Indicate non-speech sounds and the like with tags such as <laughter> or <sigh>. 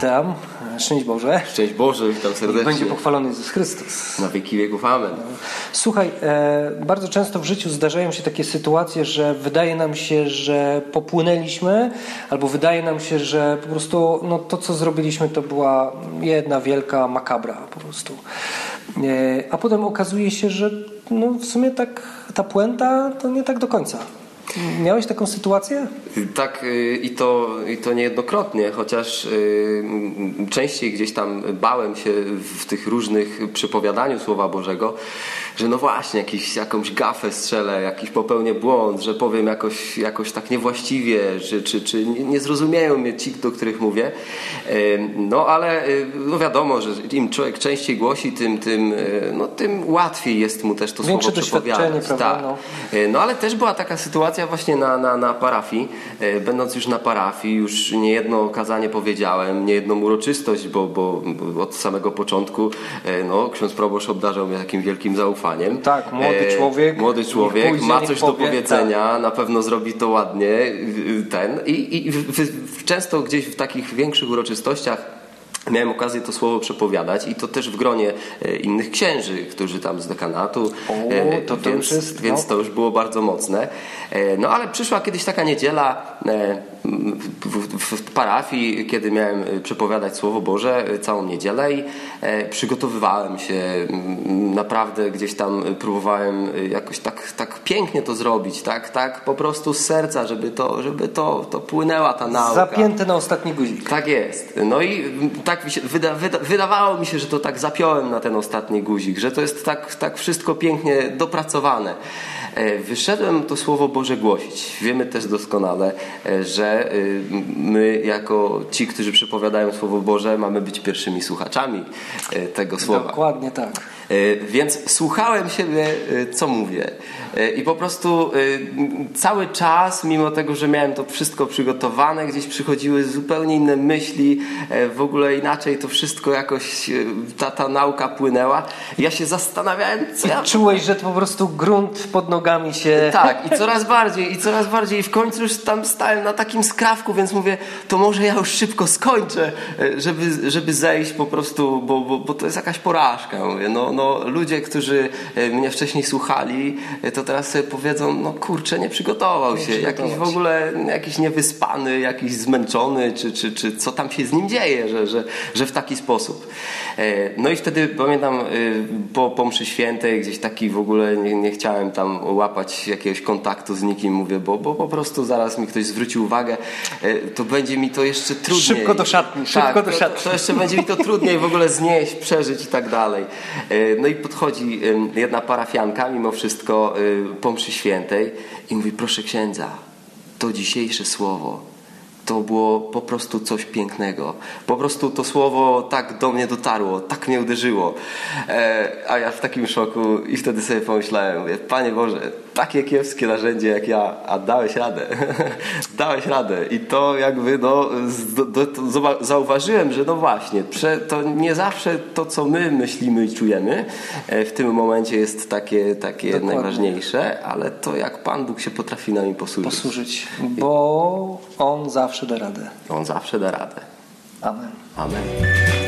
Witam, szczęść Boże. Szczęść Boże, witam serdecznie. będzie pochwalony Jezus Chrystus. Na wieki wieków, amen. Słuchaj, e, bardzo często w życiu zdarzają się takie sytuacje, że wydaje nam się, że popłynęliśmy, albo wydaje nam się, że po prostu no, to, co zrobiliśmy, to była jedna wielka makabra po prostu. E, a potem okazuje się, że no, w sumie tak ta puenta to nie tak do końca. Miałeś taką sytuację? Tak y, i to, i to niejednokrotnie, chociaż y, częściej gdzieś tam bałem się w tych różnych przepowiadaniu Słowa Bożego, że no właśnie, jakiś, jakąś gafę strzelę, jakiś popełnię błąd, że powiem jakoś, jakoś tak niewłaściwie, że, czy, czy nie zrozumieją mnie ci, do których mówię. Y, No ale no wiadomo, że im człowiek częściej głosi, tym, tym, no, tym łatwiej jest mu też to Większe słowo przepowiadać. Tak. No. No ale też była taka sytuacja właśnie na, na, na parafii. E, Będąc już na parafii, już niejedno kazanie powiedziałem, niejedną uroczystość, bo, bo od samego początku e, no, ksiądz proboszcz obdarzał mnie takim wielkim zaufaniem. Tak, młody E, człowiek, Młody człowiek, pójdzie, ma coś do powie, tak. powiedzenia, na pewno zrobi to ładnie, ten. I, i w, w, często gdzieś w takich większych uroczystościach Miałem okazję to słowo przepowiadać i to też w gronie e, innych księży, którzy tam z dekanatu. O, e, to to więc, już jest, więc no. to już było bardzo mocne. E, No ale przyszła kiedyś taka niedziela w, w, parafii, kiedy miałem e, przepowiadać Słowo Boże e, całą niedzielę i e, przygotowywałem się. m, Naprawdę gdzieś tam próbowałem jakoś tak, tak pięknie to zrobić, tak, tak po prostu z serca, żeby to, żeby to, to płynęła ta nauka. Zapięte na ostatni guzik. Tak jest. No i tak mi się, wyda, wyda, wydawało mi się, że to tak zapiąłem na ten ostatni guzik, że to jest tak, tak wszystko pięknie dopracowane. Wyszedłem to Słowo Boże głosić. Wiemy też doskonale, że my jako ci, którzy przepowiadają Słowo Boże, mamy być pierwszymi słuchaczami e, tego Słowa. Dokładnie tak. E, Więc słuchałem siebie, e, co mówię. I po prostu cały czas, mimo tego, że miałem to wszystko przygotowane, gdzieś przychodziły zupełnie inne myśli, w ogóle inaczej to wszystko jakoś, ta, ta nauka płynęła. Ja się zastanawiałem, co ja Czułeś, że to po prostu grunt pod nogami się... tak, i coraz bardziej, i coraz bardziej. I w końcu już tam stałem na takim skrawku, więc mówię, to może ja już szybko skończę, e, żeby, żeby zejść po prostu, bo, bo, bo to jest jakaś porażka. Mówię, no, no, ludzie, którzy e, mnie wcześniej słuchali, e, to teraz sobie powiedzą, no kurczę, nie przygotował się. Jakiś w ogóle, jakiś niewyspany, jakiś zmęczony, czy, czy, czy co tam się z nim dzieje, że, że, że w taki sposób. No i wtedy pamiętam po, po mszy świętej gdzieś taki w ogóle nie, nie chciałem tam łapać jakiegoś kontaktu z nikim, mówię, bo, bo po prostu zaraz mi ktoś zwróci uwagę, e, to będzie mi to jeszcze trudniej. Szybko do szatni, szybko tak, do to- szatni. To, to jeszcze będzie mi to trudniej w ogóle znieść, przeżyć i tak dalej. E, No i podchodzi jedna parafianka mimo wszystko e, po mszy świętej i mówi, proszę księdza, to dzisiejsze słowo to było po prostu coś pięknego. Po prostu to słowo tak do mnie dotarło, tak mnie uderzyło. E, a ja w takim szoku i wtedy sobie pomyślałem, mówię, Panie Boże, takie kiepskie narzędzie jak ja, a dałeś radę. <laughs> dałeś radę. I to jakby no, do, do, to zauważyłem, że no właśnie, prze, to nie zawsze to, co my myślimy i czujemy e, w tym momencie jest takie, takie Dokładnie. najważniejsze, ale to jak Pan Bóg się potrafi nami posłużyć. posłużyć, bo On zawsze da radę. On zawsze da radę. Amen. Amen.